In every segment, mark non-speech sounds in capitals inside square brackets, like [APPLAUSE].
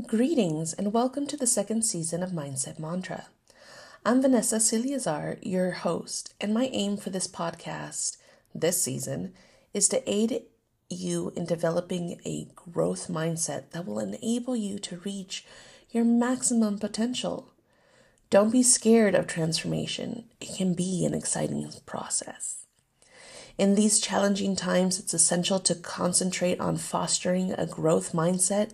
Greetings and welcome to the second season of Mindset Mantra. I'm Vanessa Ciliazar, your host, and my aim for this podcast this season is to aid you in developing a growth mindset that will enable you to reach your maximum potential. Don't be scared of transformation, it can be an exciting process. In these challenging times, it's essential to concentrate on fostering a growth mindset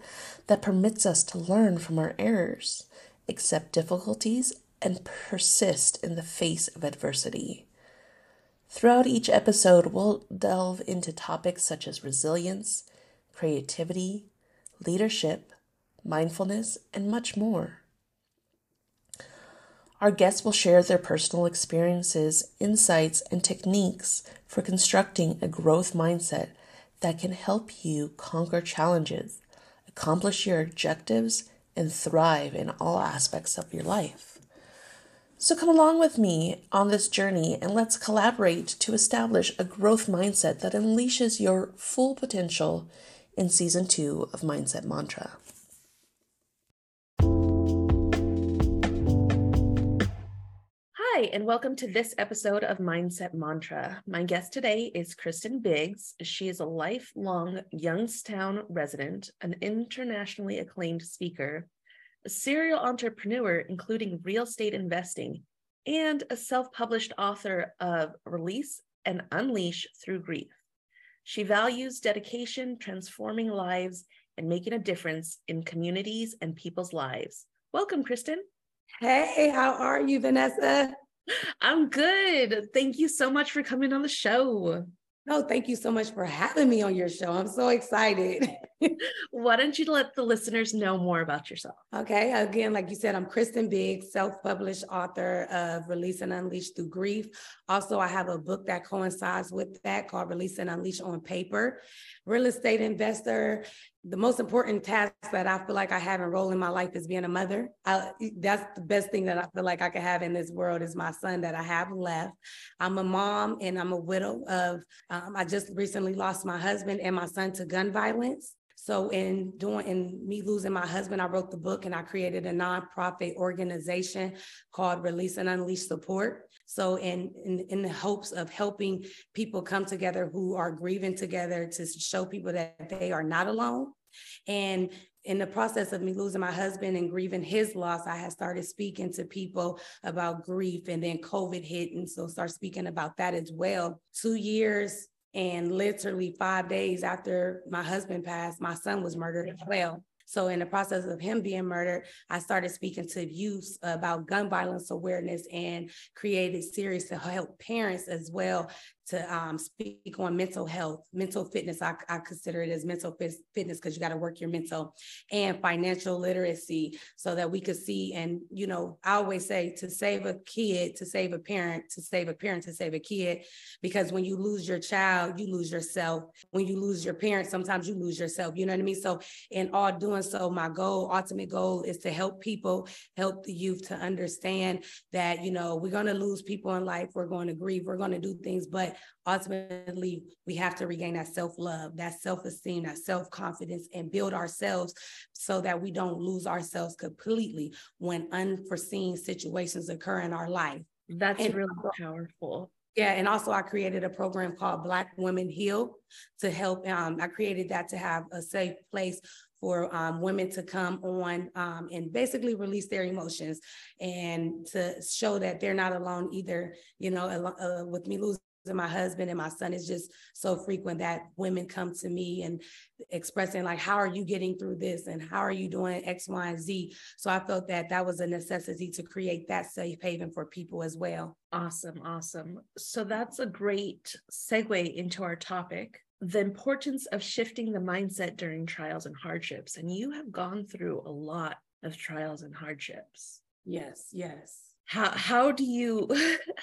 that permits us to learn from our errors, accept difficulties, and persist in the face of adversity. Throughout each episode, we'll delve into topics such as resilience, creativity, leadership, mindfulness, and much more. Our guests will share their personal experiences, insights, and techniques for constructing a growth mindset that can help you conquer challenges, accomplish your objectives, and thrive in all aspects of your life. So come along with me on this journey and let's collaborate to establish a growth mindset that unleashes your full potential in season two of Mindset Mantra. Hi, and welcome to this episode of Mindset Mantra. My guest today is Kristin Biggs. She is a lifelong Youngstown resident, an internationally acclaimed speaker, a serial entrepreneur, including real estate investing, and a self published author of Release and Unleash Through Grief. She values dedication, transforming lives, and making a difference in communities and people's lives. Welcome, Kristin. Hey, how are you, Vanessa? I'm good. Thank you so much for coming on the show. No, thank you so much for having me on your show. I'm so excited. [LAUGHS] [LAUGHS] Why don't you let the listeners know more about yourself? Okay. Again, like you said, I'm Kristin Biggs, self published author of Release and Unleash Through Grief. Also, I have a book that coincides with that called Release and Unleash on Paper. Real estate investor, the most important task that I feel like I have in role in my life is being a mother. I, that's the best thing that I feel like I can have in this world is my son that I have left. I'm a mom and I'm a widow of, um, I just recently lost my husband and my son to gun violence. So in doing in me losing my husband, I wrote the book and I created a nonprofit organization called Release and Unleash Support. So in, in in the hopes of helping people come together who are grieving together to show people that they are not alone. And in the process of me losing my husband and grieving his loss, I had started speaking to people about grief and then COVID hit. And so start speaking about that as well. Two years and literally five days after my husband passed, my son was murdered as well. So, in the process of him being murdered, I started speaking to youth about gun violence awareness and created series to help parents as well to um, speak on mental health, mental fitness. I, I consider it as mental fitness because you got to work your mental and financial literacy so that we could see. And, you know, I always say to save a kid, to save a parent, to save a parent, to save a kid, because when you lose your child, you lose yourself. When you lose your parent, sometimes you lose yourself. You know what I mean? So, in all doing so, my goal, ultimate goal is to help people, help the youth to understand that, you know, we're going to lose people in life. We're going to grieve. We're going to do things, but ultimately we have to regain that self-love that self-esteem that self-confidence and build ourselves so that we don't lose ourselves completely when unforeseen situations occur in our life that's and really powerful yeah, and also I created a program called Black Women Heal to help. Um, I created that to have a safe place for um, women to come on um, and basically release their emotions and to show that they're not alone either. You know, uh, with me losing my husband and my son is just so frequent that women come to me and expressing like how are you getting through this? And how are you doing x y and z? So i felt that that was a necessity to create that safe haven for people as well. Awesome awesome. So that's a great segue into our topic the importance of shifting the mindset during trials and hardships. And you have gone through a lot of trials and hardships. Yes yes how how do you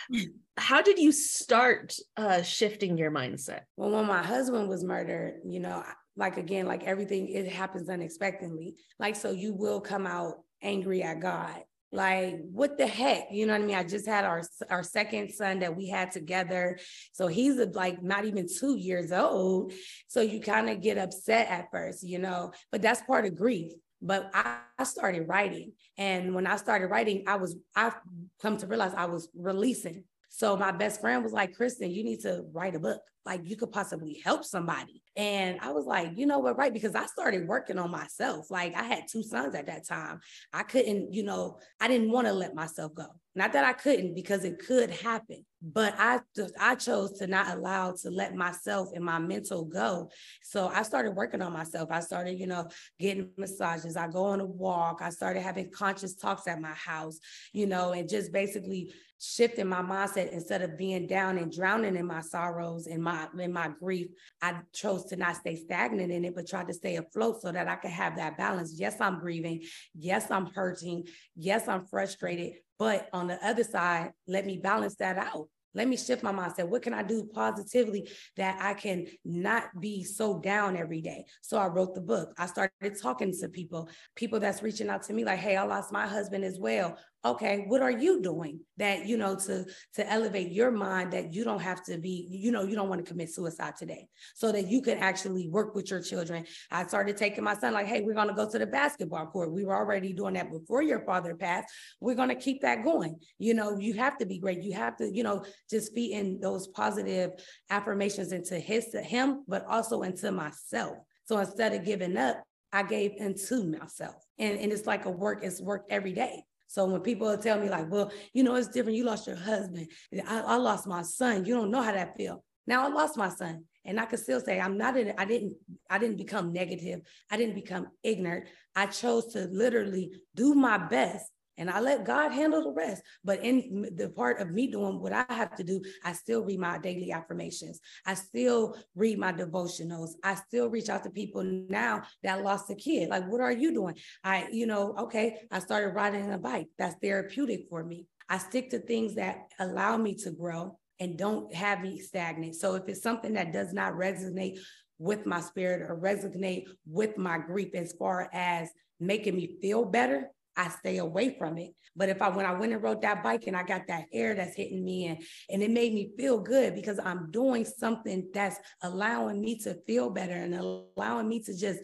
[LAUGHS] how did you start uh shifting your mindset? Well when my husband was murdered you know like again like everything it happens unexpectedly. Like so you will come out angry at god. Like what the heck? You know what i mean? I just had our our second son that we had together. So he's like not even two years old. So you kind of get upset at first you know but that's part of grief but I, started writing. And when I started writing, I was, I've come to realize I was releasing. So my best friend was like, Kristin, you need to write a book. Like you could possibly help somebody. And I was like, you know what, right? Because I started working on myself. Like I had two sons at that time. I couldn't, you know, I didn't want to let myself go. Not that I couldn't, because it could happen, but I I chose to not allow to let myself and my mental go. So I started working on myself. I started, you know, getting massages. I go on a walk. I started having conscious talks at my house, you know, and just basically shifting my mindset instead of being down and drowning in my sorrows and my in my grief i chose to not stay stagnant in it but tried to stay afloat so that i could have that balance yes i'm grieving yes i'm hurting yes i'm frustrated but on the other side let me balance that out let me shift my mindset. What can I do positively that I can not be so down every day? So I wrote the book. I started talking to people, people that's reaching out to me like, hey, I lost my husband as well okay what are you doing that you know to to elevate your mind that you don't have to be you know you don't want to commit suicide today? So that you can actually work with your children. I started taking my son like hey we're going to go to the basketball court. We were already doing that before your father passed. We're going to keep that going. You know you have to be great. You have to you know just feed in those positive affirmations into his to him but also into myself. So instead of giving up I gave into myself. And, and it's like a work, it's work every day. So when people tell me like, well, you know, it's different. You lost your husband. I, I lost my son. You don't know how that feel. Now I lost my son. And I can still say I'm not in I didn't I didn't become negative. I didn't become ignorant. I chose to literally do my best and I let God handle the rest. But in the part of me doing what I have to do, I still read my daily affirmations. I still read my devotionals. I still reach out to people now that lost a kid. Like, what are you doing? I, you know, okay, I started riding a bike. That's therapeutic for me. I stick to things that allow me to grow and don't have me stagnant. So if it's something that does not resonate with my spirit or resonate with my grief as far as making me feel better, I stay away from it. But if I when I went and rode that bike and I got that air that's hitting me and and it made me feel good because I'm doing something that's allowing me to feel better and allowing me to just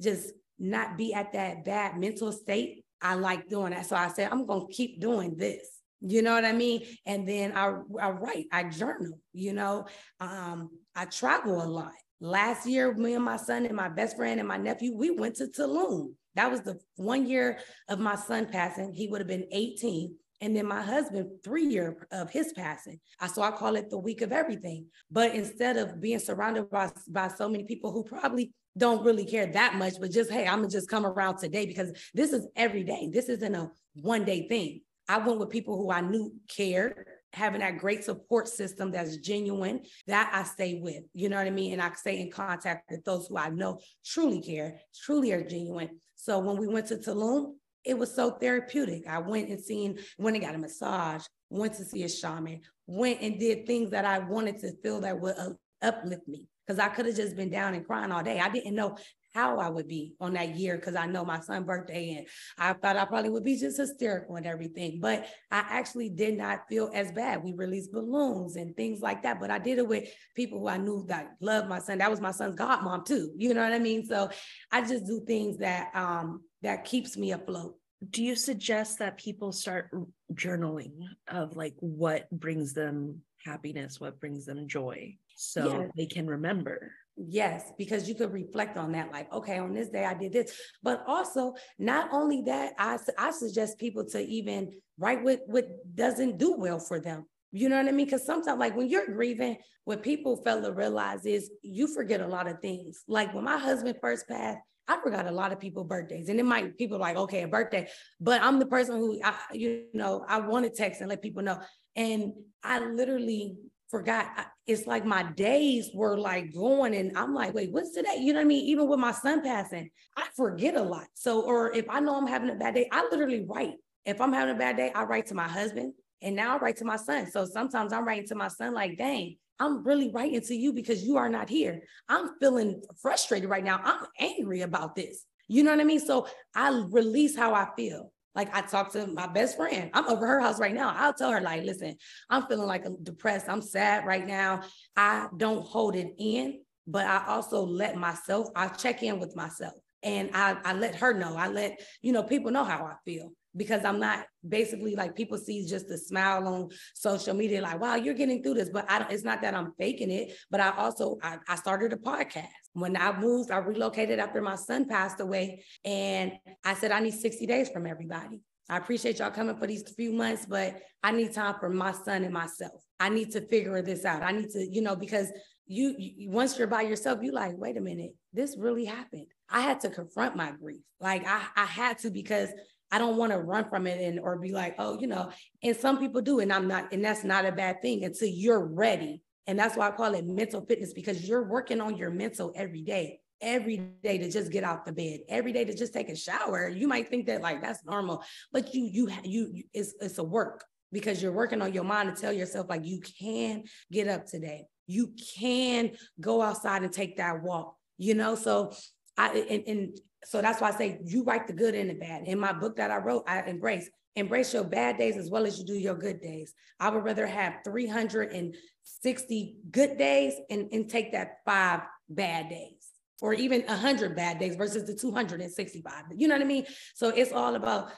just not be at that bad mental state. I like doing that. So I said, I'm gonna keep doing this. You know what I mean? And then I, I write, I journal, you know. Um, I travel a lot. Last year, me and my son and my best friend and my nephew, we went to Tulum that was the one year of my son passing. He would have been 18. And then my husband, three year of his passing. I so I call it the week of everything. But instead of being surrounded by, by so many people who probably don't really care that much, but just, hey, I'm gonna just come around today because this is every day. This isn't a one day thing. I went with people who I knew cared, having that great support system that's genuine, that I stay with. You know what I mean? And I stay in contact with those who I know truly care, truly are genuine. So when we went to Tulum, it was so therapeutic. I went and seen, went and got a massage, went to see a shaman, went and did things that I wanted to feel that would uh, uplift me. Because I could have just been down and crying all day. I didn't know how I would be on that year because I know my son's birthday and I thought I probably would be just hysterical and everything. But I actually did not feel as bad. We released balloons and things like that. But I did it with people who I knew that loved my son. That was my son's godmom too. You know what I mean? So I just do things that um that keeps me afloat. Do you suggest that people start journaling of like what brings them happiness, what brings them joy? So yeah. they can remember. Yes, because you could reflect on that, like, okay, on this day I did this. But also, not only that, I, I suggest people to even write what, what doesn't do well for them. You know what I mean? Because sometimes, like when you're grieving, what people fail to realize is you forget a lot of things. Like when my husband first passed, I forgot a lot of people's birthdays, and it might people like, okay, a birthday, but I'm the person who, I, you know, I want to text and let people know, and I literally forgot. It's like my days were like going, and I'm like, wait, what's today? You know what I mean? Even with my son passing, I forget a lot. So, or if I know I'm having a bad day, I literally write. If I'm having a bad day, I write to my husband, and now I write to my son. So sometimes I'm writing to my son, like, dang, I'm really writing to you because you are not here. I'm feeling frustrated right now. I'm angry about this. You know what I mean? So I release how I feel. Like I talk to my best friend. I'm over her house right now. I'll tell her, like, listen, I'm feeling like I'm depressed. I'm sad right now. I don't hold it in, but I also let myself, I check in with myself. And I, I let her know. I let, you know, people know how I feel because I'm not basically like people see just the smile on social media, like, wow, you're getting through this. But I don't, it's not that I'm faking it, but I also I, I started a podcast. When I moved, I relocated after my son passed away. And I said, I need 60 days from everybody. I appreciate y'all coming for these few months, but I need time for my son and myself. I need to figure this out. I need to, you know, because you, you once you're by yourself, you like, wait a minute, this really happened. I had to confront my grief. Like I, I had to because I don't want to run from it and or be like, oh, you know, and some people do, and I'm not, and that's not a bad thing until you're ready. And that's why I call it mental fitness because you're working on your mental every day, every day to just get out the bed, every day to just take a shower. You might think that like that's normal, but you you you it's it's a work because you're working on your mind to tell yourself like you can get up today. You can go outside and take that walk, you know? So I and, and so that's why I say you write the good and the bad. In my book that I wrote, I embrace embrace your bad days as well as you do your good days. I would rather have 360 good days and, and take that five bad days or even 100 bad days versus the 265. You know what I mean? So it's all about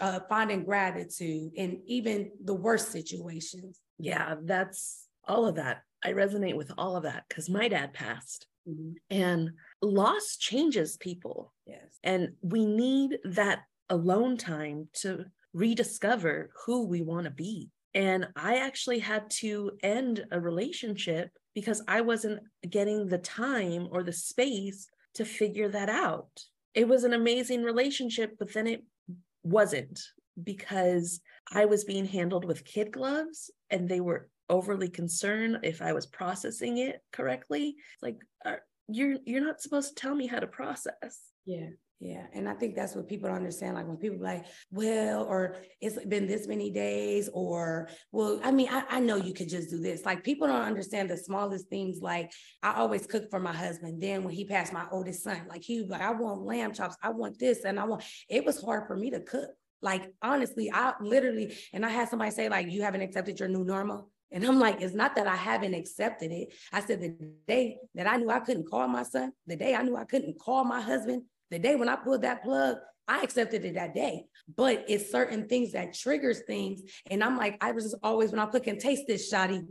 uh, finding gratitude in even the worst situations. Yeah, that's all of that. I resonate with all of that because my dad passed. Mm-hmm. And loss changes people. Yes. And we need that alone time to rediscover who we want to be. And I actually had to end a relationship because I wasn't getting the time or the space to figure that out. It was an amazing relationship, but then it wasn't because I was being handled with kid gloves and they were overly concerned if I was processing it correctly. It's like, uh, you're you're not supposed to tell me how to process. Yeah. Yeah. And I think that's what people don't understand. Like when people like, well, or it's been this many days, or well, I mean, I, I know you could just do this. Like people don't understand the smallest things. Like I always cook for my husband. Then when he passed my oldest son, like he was like, I want lamb chops, I want this, and I want it was hard for me to cook. Like honestly, I literally, and I had somebody say, like, you haven't accepted your new normal. And I'm like, it's not that I haven't accepted it. I said, the day that I knew I couldn't call my son, the day I knew I couldn't call my husband, the day when I pulled that plug, I accepted it that day. But it's certain things that triggers things. And I'm like, I was just always when I put can taste this shoddy.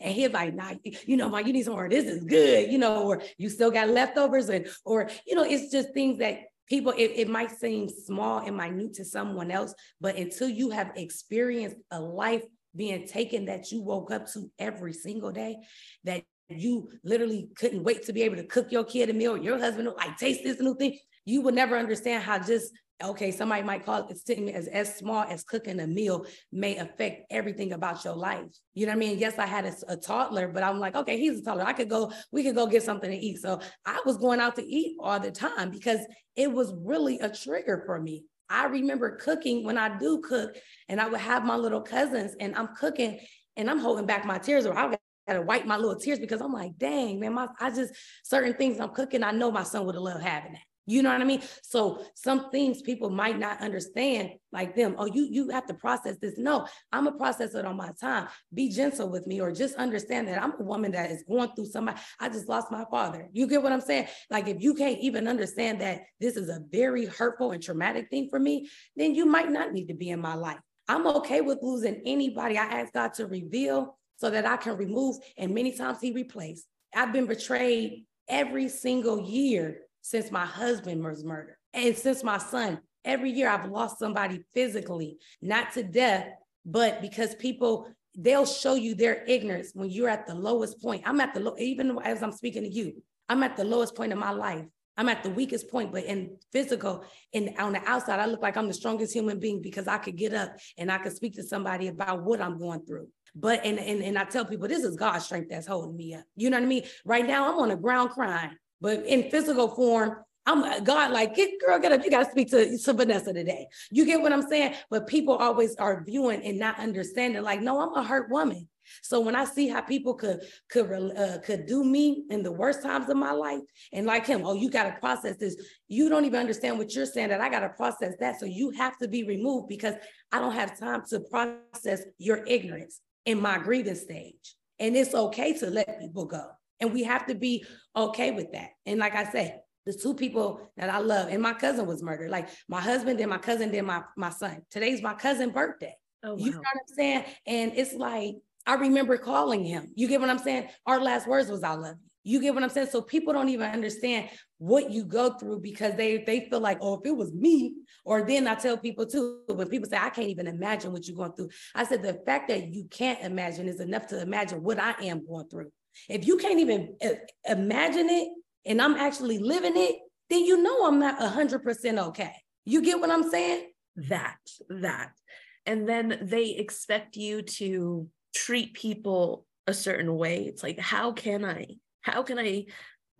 And he's like, nah, you know, my, you need some more. This is good, you know, or you still got leftovers, and or you know, it's just things that people it, it might seem small and minute to someone else, but until you have experienced a life being taken that you woke up to every single day, that you literally couldn't wait to be able to cook your kid a meal, your husband like taste this new thing. You would never understand how just okay, somebody might call it sitting as as small as cooking a meal may affect everything about your life. You know what I mean? Yes, I had a, a, toddler, but I'm like, okay, he's a toddler. I could go, we could go get something to eat. So I was going out to eat all the time because it was really a trigger for me. I remember cooking when I do cook, and I would have my little cousins, and I'm cooking, and I'm holding back my tears, or I gotta wipe my little tears because I'm like, dang, man, my I just certain things I'm cooking, I know my son would have loved having that. You know what I mean? So some things people might not understand, like them. Oh, you you have to process this. No, I'm a process it on my time. Be gentle with me, or just understand that I'm a woman that is going through somebody. I just lost my father. You get what I'm saying? Like if you can't even understand that this is a very hurtful and traumatic thing for me, then you might not need to be in my life. I'm okay with losing anybody. I ask God to reveal so that I can remove, and many times He replaced. I've been betrayed every single year since my husband was murdered. And since my son, every year I've lost somebody physically, not to death, but because people, they'll show you their ignorance when you're at the lowest point. I'm at the low, even as I'm speaking to you, I'm at the lowest point of my life. I'm at the weakest point, but in physical and on the outside, I look like I'm the strongest human being because I could get up and I could speak to somebody about what I'm going through. But and, and and I tell people this is God's strength that's holding me up. You know what I mean? Right now, I'm on the ground crying. But in physical form, I'm God, like, get girl, get up. You got to speak to, to Vanessa today. You get what I'm saying? But people always are viewing and not understanding, like, no, I'm a hurt woman. So when I see how people could could uh, could do me in the worst times of my life, and like him, oh, you got to process this. You don't even understand what you're saying. That I got to process that. So you have to be removed because I don't have time to process your ignorance in my grieving stage. And it's okay to let people go. And we have to be okay with that. And like I say, the two people that I love. And my cousin was murdered. Like my husband, then my cousin, then my, my son. Today's my cousin's birthday. Oh, wow. You know what I'm saying? And it's like, I remember calling him. You get what I'm saying? Our last words was I love you. You get what I'm saying? So people don't even understand what you go through because they they feel like, oh, if it was me, or then I tell people too, when people say, I can't even imagine what you're going through. I said, the fact that you can't imagine is enough to imagine what I am going through. If you can't even uh, imagine it and I'm actually living it, then you know I'm not 100% okay. You get what I'm saying? That, that. And then they expect you to treat people a certain way. It's like, how can I? How can I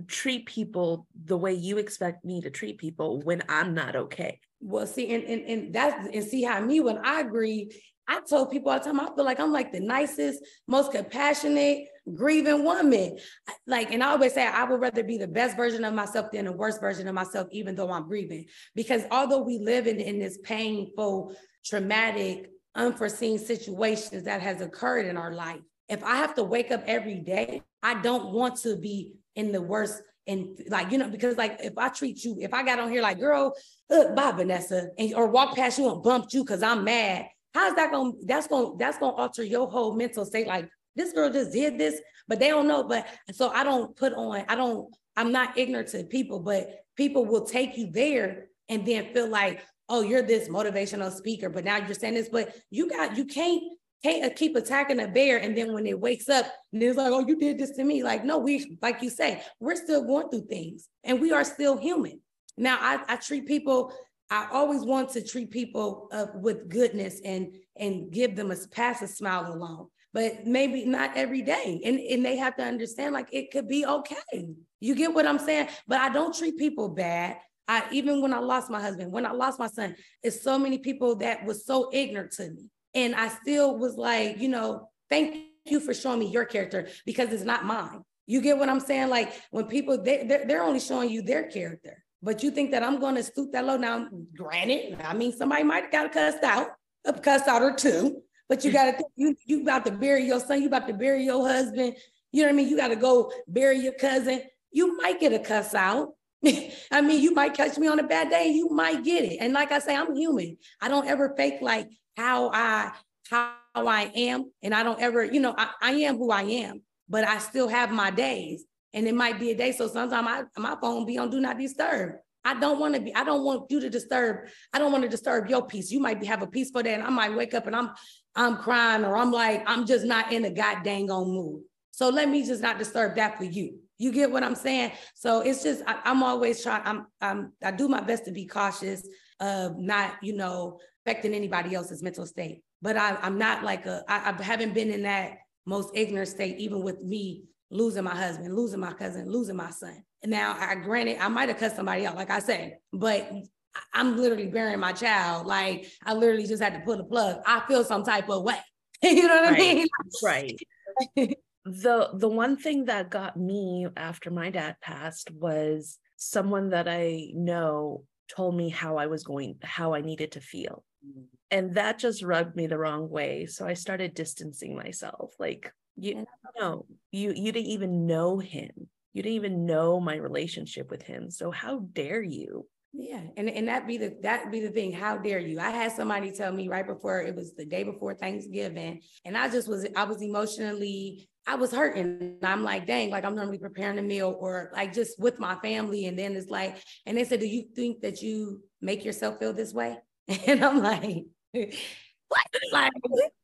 treat people the way you expect me to treat people when I'm not okay? Well, see, and and, and that's and see how me when I agree, I told people all the time, I feel like I'm like the nicest, most compassionate, grieving woman. Like, and I always say I would rather be the best version of myself than the worst version of myself, even though I'm grieving. Because although we live in, in this painful, traumatic, unforeseen situations that has occurred in our life, if I have to wake up every day, I don't want to be in the worst and like you know because like if i treat you if i got on here like girl uh, bye vanessa and or walk past you and bumped you because i'm mad how's that gonna? that's gonna that's to alter your whole mental state like this girl just did this but they don't know but so i don't put on i don't i'm not ignorant to people but people will take you there and then feel like oh you're this motivational speaker but now you're saying this but you got you can't can't keep attacking a bear and then when it wakes up and it's like oh you did this to me like no we like you say we're still going through things and we are still human now i, I treat people I always want to treat people uh, with goodness and and give them a pass a smile along, but maybe not every day. And and they have to understand like it could be okay. You get what I'm saying? But I don't treat people bad. I even when I lost my husband, when I lost my son, it's so many people that was so ignorant to me, and I still was like, you know, thank you for showing me your character because it's not mine. You get what I'm saying? Like when people they they're, they're only showing you their character. But you think that I'm going to stoop that low? Now, granted, I mean, somebody might have got cussed out, uh, a cuss out or two, but you mm. got to think you you about to bury your son, you about to bury your husband. You know what I mean? You got to go bury your cousin. You might get a cuss out. [LAUGHS] I mean, you might catch me on a bad day. You might get it. And like I say, I'm human. I don't ever fake like how I how I am, and I don't ever, you know, I, I am who I am. But I still have my days and it might be a day. So sometimes my phone be on do not disturb. I don't want to be, I don't want you to disturb, I don't want to disturb your peace. You might be have a peaceful day and I might wake up and I'm I'm crying or I'm like, I'm just not in a goddamn on mood. So let me just not disturb that for you. You get what I'm saying? So it's just I, am always trying, I'm I'm I do my best to be cautious of not, you know, affecting anybody else's mental state. But I, I'm not like a I, I haven't been in that most ignorant state, even with me losing my husband, losing my cousin, losing my son. Now I granted I might have cut somebody out, like I said, but I'm literally burying my child. Like I literally just had to pull the plug. I feel some type of way. [LAUGHS] you know what right. I mean? right. [LAUGHS] the the one thing that got me after my dad passed was someone that I know told me how I was going, how I needed to feel. And that just rubbed me the wrong way. So I started distancing myself. Like, you know you you didn't even know him. You didn't even know my relationship with him. So how dare you? Yeah and and that be the that be the thing. How dare you? I had somebody tell me right before it was the day before thanksgiving and i just was i was emotionally i was hurting. I'm like dang like i'm normally preparing a meal or like just with my family. And then it's like and they said do you think that you make yourself feel this way [LAUGHS] and i'm like what? Like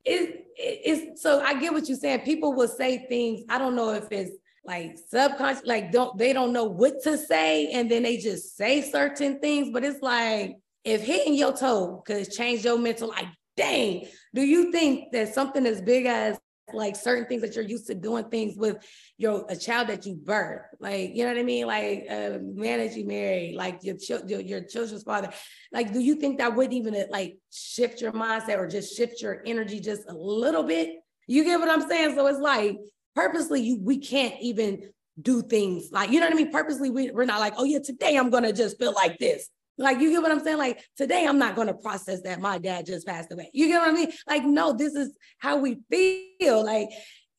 it, it, it's so I get what you're saying. People will say things. I don't know if it's like subconscious, like don't they don't know what to say, and then they just say certain things. But it's like if hitting your toe could change your mental, like dang, do you think that something as big as like certain things that you're used to doing things with your a child that you birth. Like you know what i mean? Like a man that you married like your, your your children's father. Like do you think that wouldn't even uh, like shift your mindset or just shift your energy just a little bit? You get what i'm saying? So it's like purposely you we can't even do things. Like you know what i mean? Purposely we, we're not like oh yeah today i'm gonna just feel like this like, you get what I'm saying? Like, today I'm not going to process that my dad just passed away. You get what I mean? Like, no, this is how we feel. Like,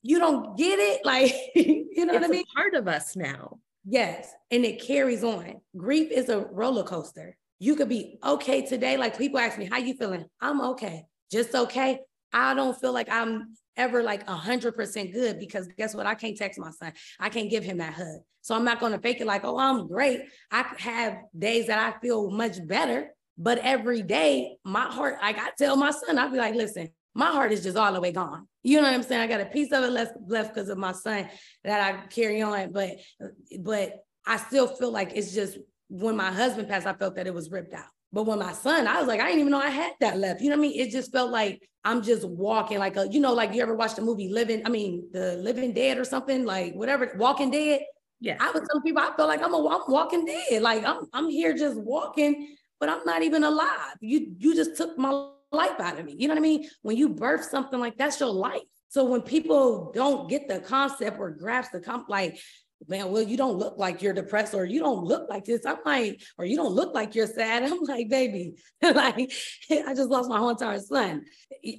you don't get it. [LAUGHS] Like, you know it's what I mean? part of us now. Yes. And it carries on. Grief is a roller coaster. You could be okay today. Like people ask me, how you feeling? I'm okay. Just okay. I don't feel like I'm ever like a hundred percent good because guess what? I can't text my son. I can't give him that hug. So I'm not going to fake it like, oh, I'm great. I have days that I feel much better, but every day my heart, like I tell my son, I'll be like, listen, my heart is just all the way gone. You know what I'm saying? I got a piece of it left left because of my son that I carry on, but but I still feel like it's just when my husband passed, I felt that it was ripped out. But when my son, I was like, I didn't even know I had that left. You know what I mean? It just felt like I'm just walking like a, you know, like you ever watched the movie Living, I mean, the Living Dead or something, like whatever, Walking Dead. Yeah. I was telling people I felt like I'm a I'm walking dead. Like I'm I'm here just walking, but I'm not even alive. You you just took my life out of me. You know what I mean? When you birth something like that's your life. So when people don't get the concept or grasp the comp, like man, well, you don't look like you're depressed or you don't look like this. I'm like, or you don't look like you're sad. [LAUGHS] I'm like, baby, [LAUGHS] like I just lost my whole entire son.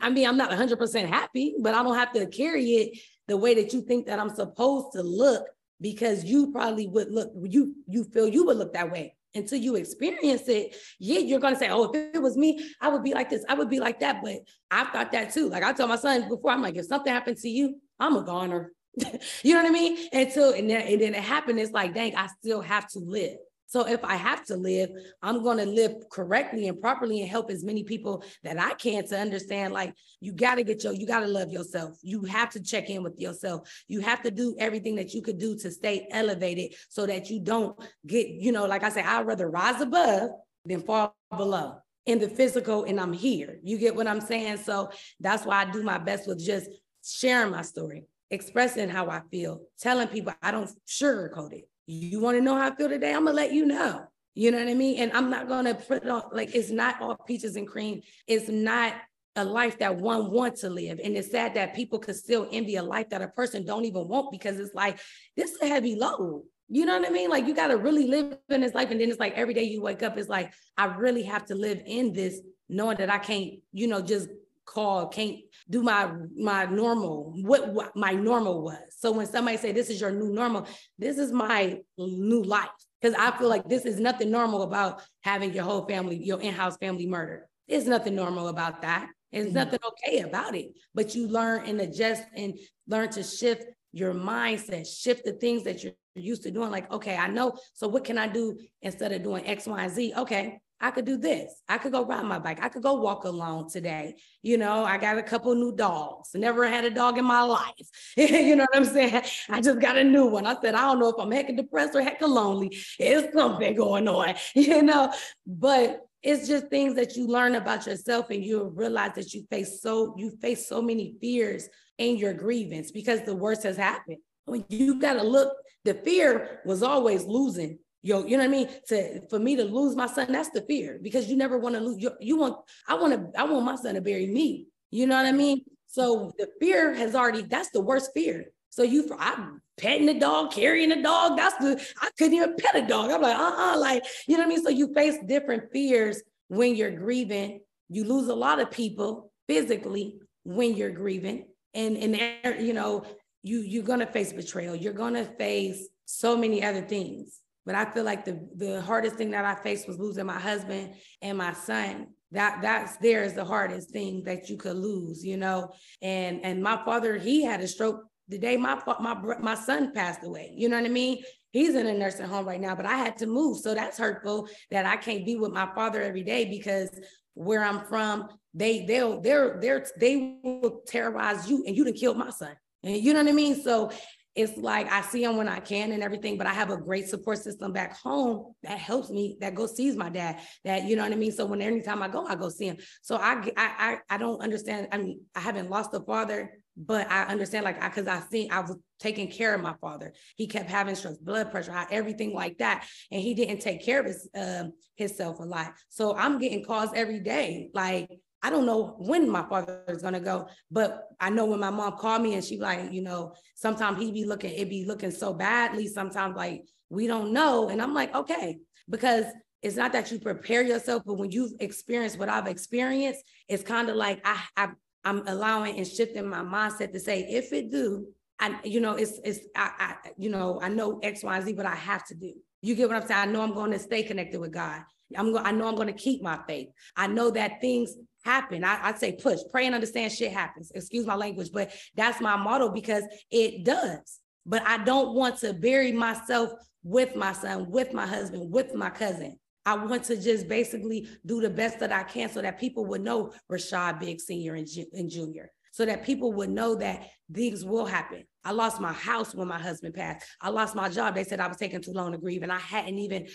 I mean, I'm not 100% happy, but I don't have to carry it the way that you think that I'm supposed to look because you probably would look, you you feel you would look that way until you experience it, yeah, you're gonna say, "Oh, if it was me, I would be like this, I would be like that." But I've thought that too. Like I told my son before, I'm like, if something happened to you, I'm a goner. [LAUGHS] you know what I mean? Until and then, and then it happened, it's like, dang, I still have to live. So if I have to live, I'm going to live correctly and properly and help as many people that I can to understand like you got to get your you got to love yourself. You have to check in with yourself. You have to do everything that you could do to stay elevated so that you don't get, you know, like I say I'd rather rise above than fall below in the physical and I'm here. You get what I'm saying? So that's why I do my best with just sharing my story expressing how I feel, telling people I don't sugarcoat it. You want to know how I feel today? I'm gonna let you know. You know what I mean? And I'm not gonna put it on like it's not all peaches and cream. It's not a life that one wants to live. And it's sad that people could still envy a life that a person don't even want because it's like this is a heavy load. You know what I mean? Like you got to really live in this life. And then it's like every day you wake up, it's like, I really have to live in this, knowing that I can't, you know, just call, can't do my my normal, what, what my normal was. So when somebody say this is your new normal, this is my new life. Because I feel like this is nothing normal about having your whole family, your in-house family murdered. There's nothing normal about that. There's mm-hmm. nothing okay about it. But you learn and adjust and learn to shift your mindset, shift the things that you're used to doing. Like, okay, I know. So what can I do instead of doing X, Y, and Z? Okay, I could do this. I could go ride my bike. I could go walk alone today. You know, I got a couple new dogs. Never had a dog in my life. [LAUGHS] you know what I'm saying? I just got a new one. I said, I don't know if I'm hecka depressed or hecka lonely. It's something going on, [LAUGHS] you know, but it's just things that you learn about yourself and you realize that you face so you face so many fears in your grievance because the worst has happened. When you got to look, the fear was always losing Yo, you know what I mean? To for me to lose my son, that's the fear because you never want to lose. You, you want, I want to, I want my son to bury me. You know what I mean? So the fear has already, that's the worst fear. So you, I'm petting the dog, carrying the dog. That's the, I couldn't even pet a dog. I'm like, uh-uh, like, you know what I mean? So you face different fears when you're grieving. You lose a lot of people physically when you're grieving. And, and you know, you, you're to face betrayal. You're to face so many other things. But I feel like the the hardest thing that I faced was losing my husband and my son. That that's there is the hardest thing that you could lose, you know. And and my father, he had a stroke the day my my my son passed away. You know what I mean? He's in a nursing home right now, but I had to move, so that's hurtful that I can't be with my father every day because where I'm from, they they'll they're they're they will terrorize you, and you done killed my son. And you know what I mean? So it's like I see him when I can and everything, but I have a great support system back home that helps me, that go sees my dad, that, you know what I mean? So when anytime I go, I go see him. So I, I, I, don't understand. I mean, I haven't lost a father, but I understand like, I, cause I seen, I was taking care of my father. He kept having stress, blood pressure, high, everything like that. And he didn't take care of his, um, himself a lot. So I'm getting calls every day. Like, I don't know when my father is gonna go, but I know when my mom called me and she like, you know, sometimes he be looking, it be looking so badly. Sometimes like we don't know, and I'm like, okay, because it's not that you prepare yourself, but when you've experienced what I've experienced, it's kind of like I, I I'm allowing and shifting my mindset to say, if it do, I, you know, it's it's I, I, you know, I know X, Y, Z, but I have to do. You get what I'm saying? I know I'm going to stay connected with God. I'm going, I know I'm going to keep my faith. I know that things happen. I, I say push, pray and understand shit happens. Excuse my language, but that's my motto because it does. But I don't want to bury myself with my son, with my husband, with my cousin. I want to just basically do the best that I can so that people would know Reshaud Biggs Senior and, and Junior, so that people would know that things will happen. I lost my house when my husband passed. I lost my job. They said I was taking too long to grieve, and I hadn't even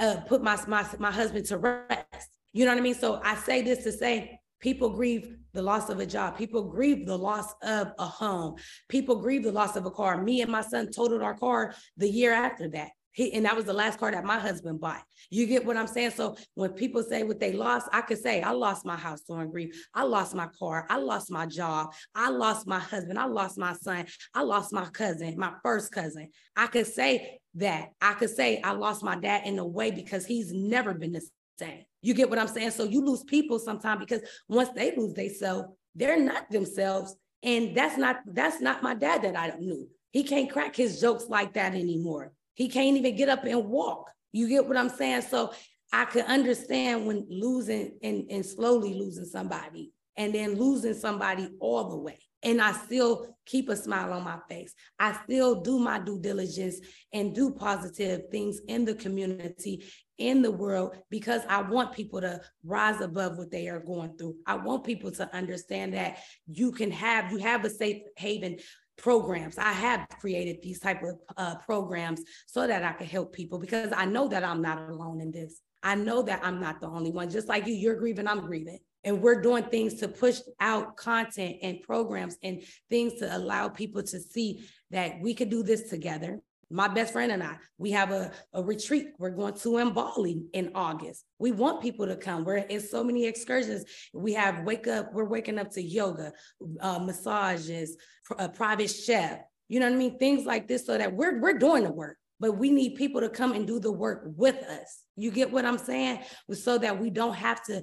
uh, put my, my my husband to rest. You know what I mean? So I say this to say people grieve the loss of a job. People grieve the loss of a home. People grieve the loss of a car. Me and my son totaled our car the year after that. He, and that was the last car that my husband bought. You get what I'm saying? So when people say what they lost, I could say, I lost my house during grief. I lost my car. I lost my job. I lost my husband. I lost my son. I lost my cousin, my first cousin. I could say that. I could say I lost my dad in a way because he's never been the You get what I'm saying? So you lose people sometimes because once they lose themselves, they're not themselves. And that's not that's not my dad that I knew. He can't crack his jokes like that anymore. He can't even get up and walk. You get what I'm saying? So I could understand when losing and, and slowly losing somebody and then losing somebody all the way. And I still keep a smile on my face. I still do my due diligence and do positive things in the community, in the world, because I want people to rise above what they are going through. I want people to understand that you can have, you have a safe haven programs. I have created these type of uh, programs so that I can help people because I know that I'm not alone in this. I know that I'm not the only one. Just like you, you're grieving, I'm grieving. And we're doing things to push out content and programs and things to allow people to see that we could do this together my best friend and I, we have a, a retreat. We're going to in Bali in August. We want people to come. We're in so many excursions. We have wake up, we're waking up to yoga, uh, massages, a private chef. You know what I mean? Things like this, so that we're we're doing the work, but we need people to come and do the work with us. You get what I'm saying? So that we don't have to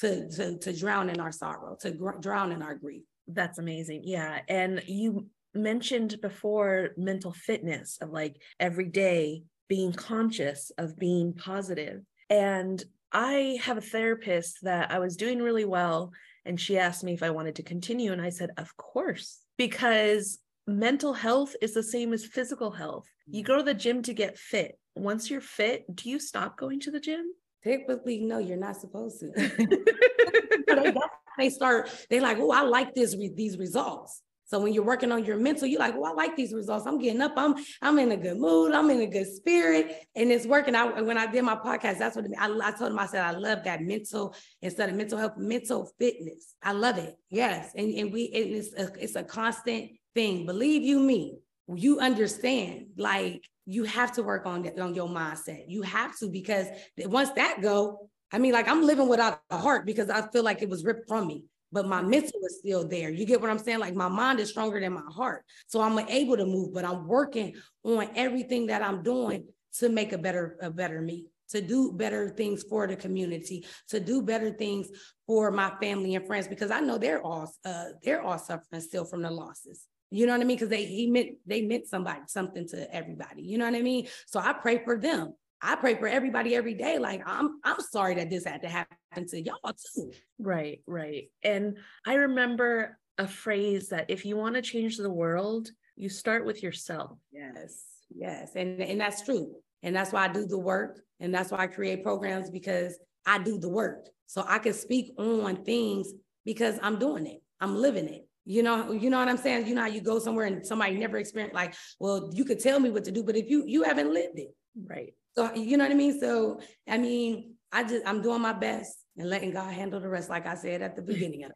to to, to drown in our sorrow, to gr- drown in our grief. That's amazing. Yeah. And you mentioned before mental fitness of like every day being conscious of being positive. And I have a therapist that I was doing really well. And she asked me if I wanted to continue. And I said, Of course, because mental health is the same as physical health. You go to the gym to get fit. Once you're fit, do you stop going to the gym? Typically, no, you're not supposed to. [LAUGHS] [LAUGHS] they, they start, they like, oh, I like this with these results. So when you're working on your mental, you're like, well, I like these results. I'm getting up. I'm I'm in a good mood. I'm in a good spirit, and it's working. I when I did my podcast, that's what I, I told him. I said I love that mental instead of mental health, mental fitness. I love it. Yes, and and we it's a, it's a constant thing. Believe you me, you understand. Like you have to work on that on your mindset. You have to because once that go, I mean, like I'm living without a heart because I feel like it was ripped from me but my mental is still there. You get what I'm saying? Like my mind is stronger than my heart. So I'm able to move, but I'm working on everything that I'm doing to make a better, a better me, to do better things for the community, to do better things for my family and friends, because I know they're all uh, they're all suffering still from the losses. You know what I mean? Because they he meant they meant somebody something to everybody. You know what I mean? So I pray for them. I pray for everybody every day. Like I'm I'm sorry that this had to happen to y'all too. Right, right. And I remember a phrase that if you want to change the world, you start with yourself. Yes, yes. And and that's true. And that's why I do the work. And that's why I create programs because I do the work. So I can speak on things because I'm doing it. I'm living it. You know, you know what I'm saying? You know how you go somewhere and somebody never experienced like, well, you could tell me what to do, but if you you haven't lived it. Right. So you know what I mean? So I mean, I just I'm doing my best and letting God handle the rest, like I said at the [LAUGHS] beginning of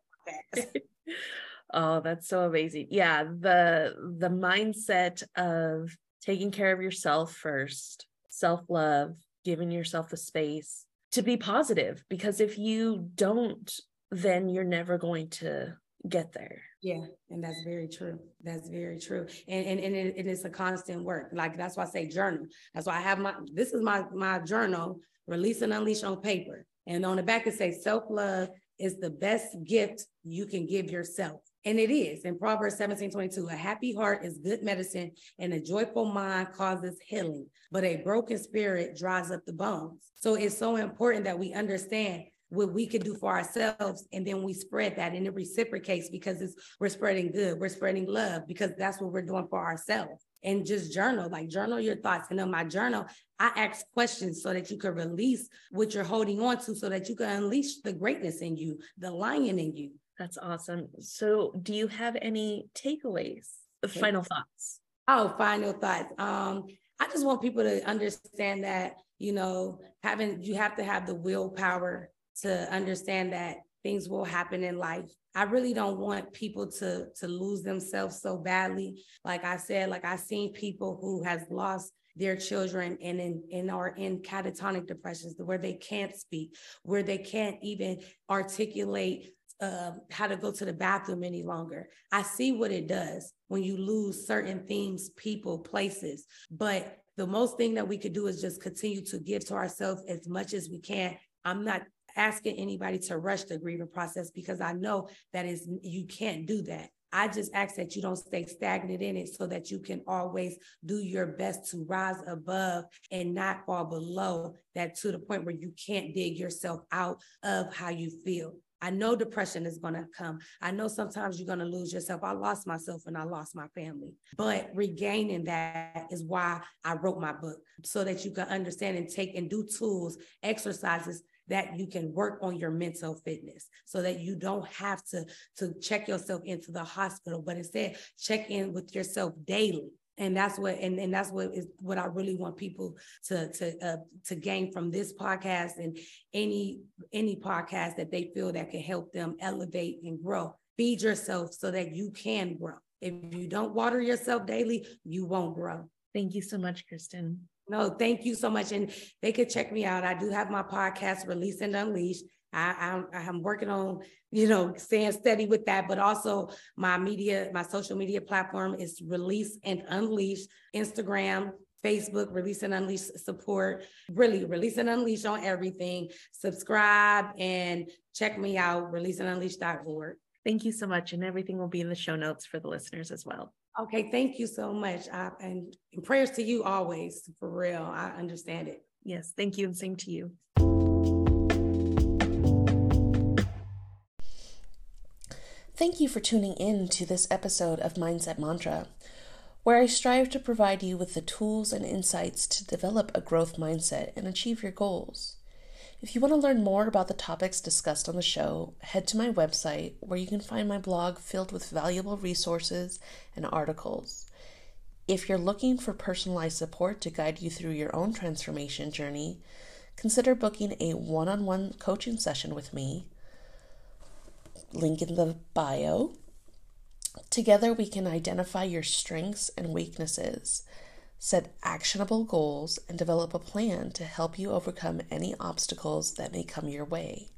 the podcast. [LAUGHS] oh, that's so amazing. Yeah, the the mindset of taking care of yourself first, self-love, giving yourself the space to be positive because if you don't then you're never going to get there. Yeah, and that's very true. That's very true. And and, and it, it is a constant work. Like that's why I say journal. That's why I have my this is my my journal, release and unleash on paper. And on the back it says self-love is the best gift you can give yourself. And it is in Proverbs 17 22. A happy heart is good medicine, and a joyful mind causes healing, but a broken spirit dries up the bones. So it's so important that we understand what we could do for ourselves and then we spread that and it reciprocates because it's we're spreading good we're spreading love because that's what we're doing for ourselves and just journal like journal your thoughts and in my journal i ask questions so that you can release what you're holding on to so that you can unleash the greatness in you the lion in you that's awesome. So, do you have any takeaways, final thoughts? Oh, final thoughts. Um, I just want people to understand that, you know, having you have to have the willpower to understand that things will happen in life. I really don't want people to to lose themselves so badly. Like I said, like I've seen people who has lost their children and in, and are in catatonic depressions where they can't speak, where they can't even articulate uh, how to go to the bathroom any longer. I see what it does when you lose certain things, people, places. But the most thing that we could do is just continue to give to ourselves as much as we can. I'm not asking anybody to rush the grieving process because I know that is you can't do that. I just ask that you don't stay stagnant in it so that you can always do your best to rise above and not fall below that to the point where you can't dig yourself out of how you feel. I know depression is going to come. I know sometimes you're going to lose yourself. I lost myself and I lost my family. But regaining that is why I wrote my book so that you can understand and take and do tools, exercises that you can work on your mental fitness so that you don't have to to check yourself into the hospital but instead check in with yourself daily and that's what and, and that's what is what I really want people to to uh, to gain from this podcast and any any podcast that they feel that can help them elevate and grow. Feed yourself so that you can grow. If you don't water yourself daily, you won't grow. Thank you so much, Kristin. No, thank you so much. And they could check me out. I do have my podcast, Release and Unleash. I, I, I'm working on, you know, staying steady with that, but also my media, my social media platform is Release and Unleash, Instagram, Facebook, Release and Unleash support, really Release and Unleash on everything. Subscribe and check me out, releaseandunleash.org. Thank you so much. And everything will be in the show notes for the listeners as well. Okay, thank you so much. I, and, and prayers to you always, for real. I understand it. Yes, thank you, and same to you. Thank you for tuning in to this episode of Mindset Mantra, where I strive to provide you with the tools and insights to develop a growth mindset and achieve your goals. If you want to learn more about the topics discussed on the show, head to my website where you can find my blog filled with valuable resources and articles. If you're looking for personalized support to guide you through your own transformation journey, consider booking a one on one coaching session with me link in the bio. Together, we can identify your strengths and weaknesses, set actionable goals, and develop a plan to help you overcome any obstacles that may come your way.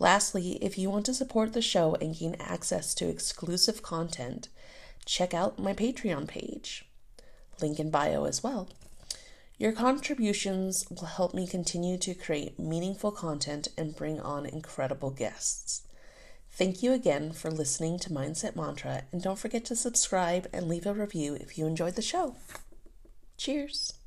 Lastly, if you want to support the show and gain access to exclusive content, check out my Patreon page. Link in bio as well. Your contributions will help me continue to create meaningful content and bring on incredible guests. Thank you again for listening to Mindset Mantra, and don't forget to subscribe and leave a review if you enjoyed the show. Cheers.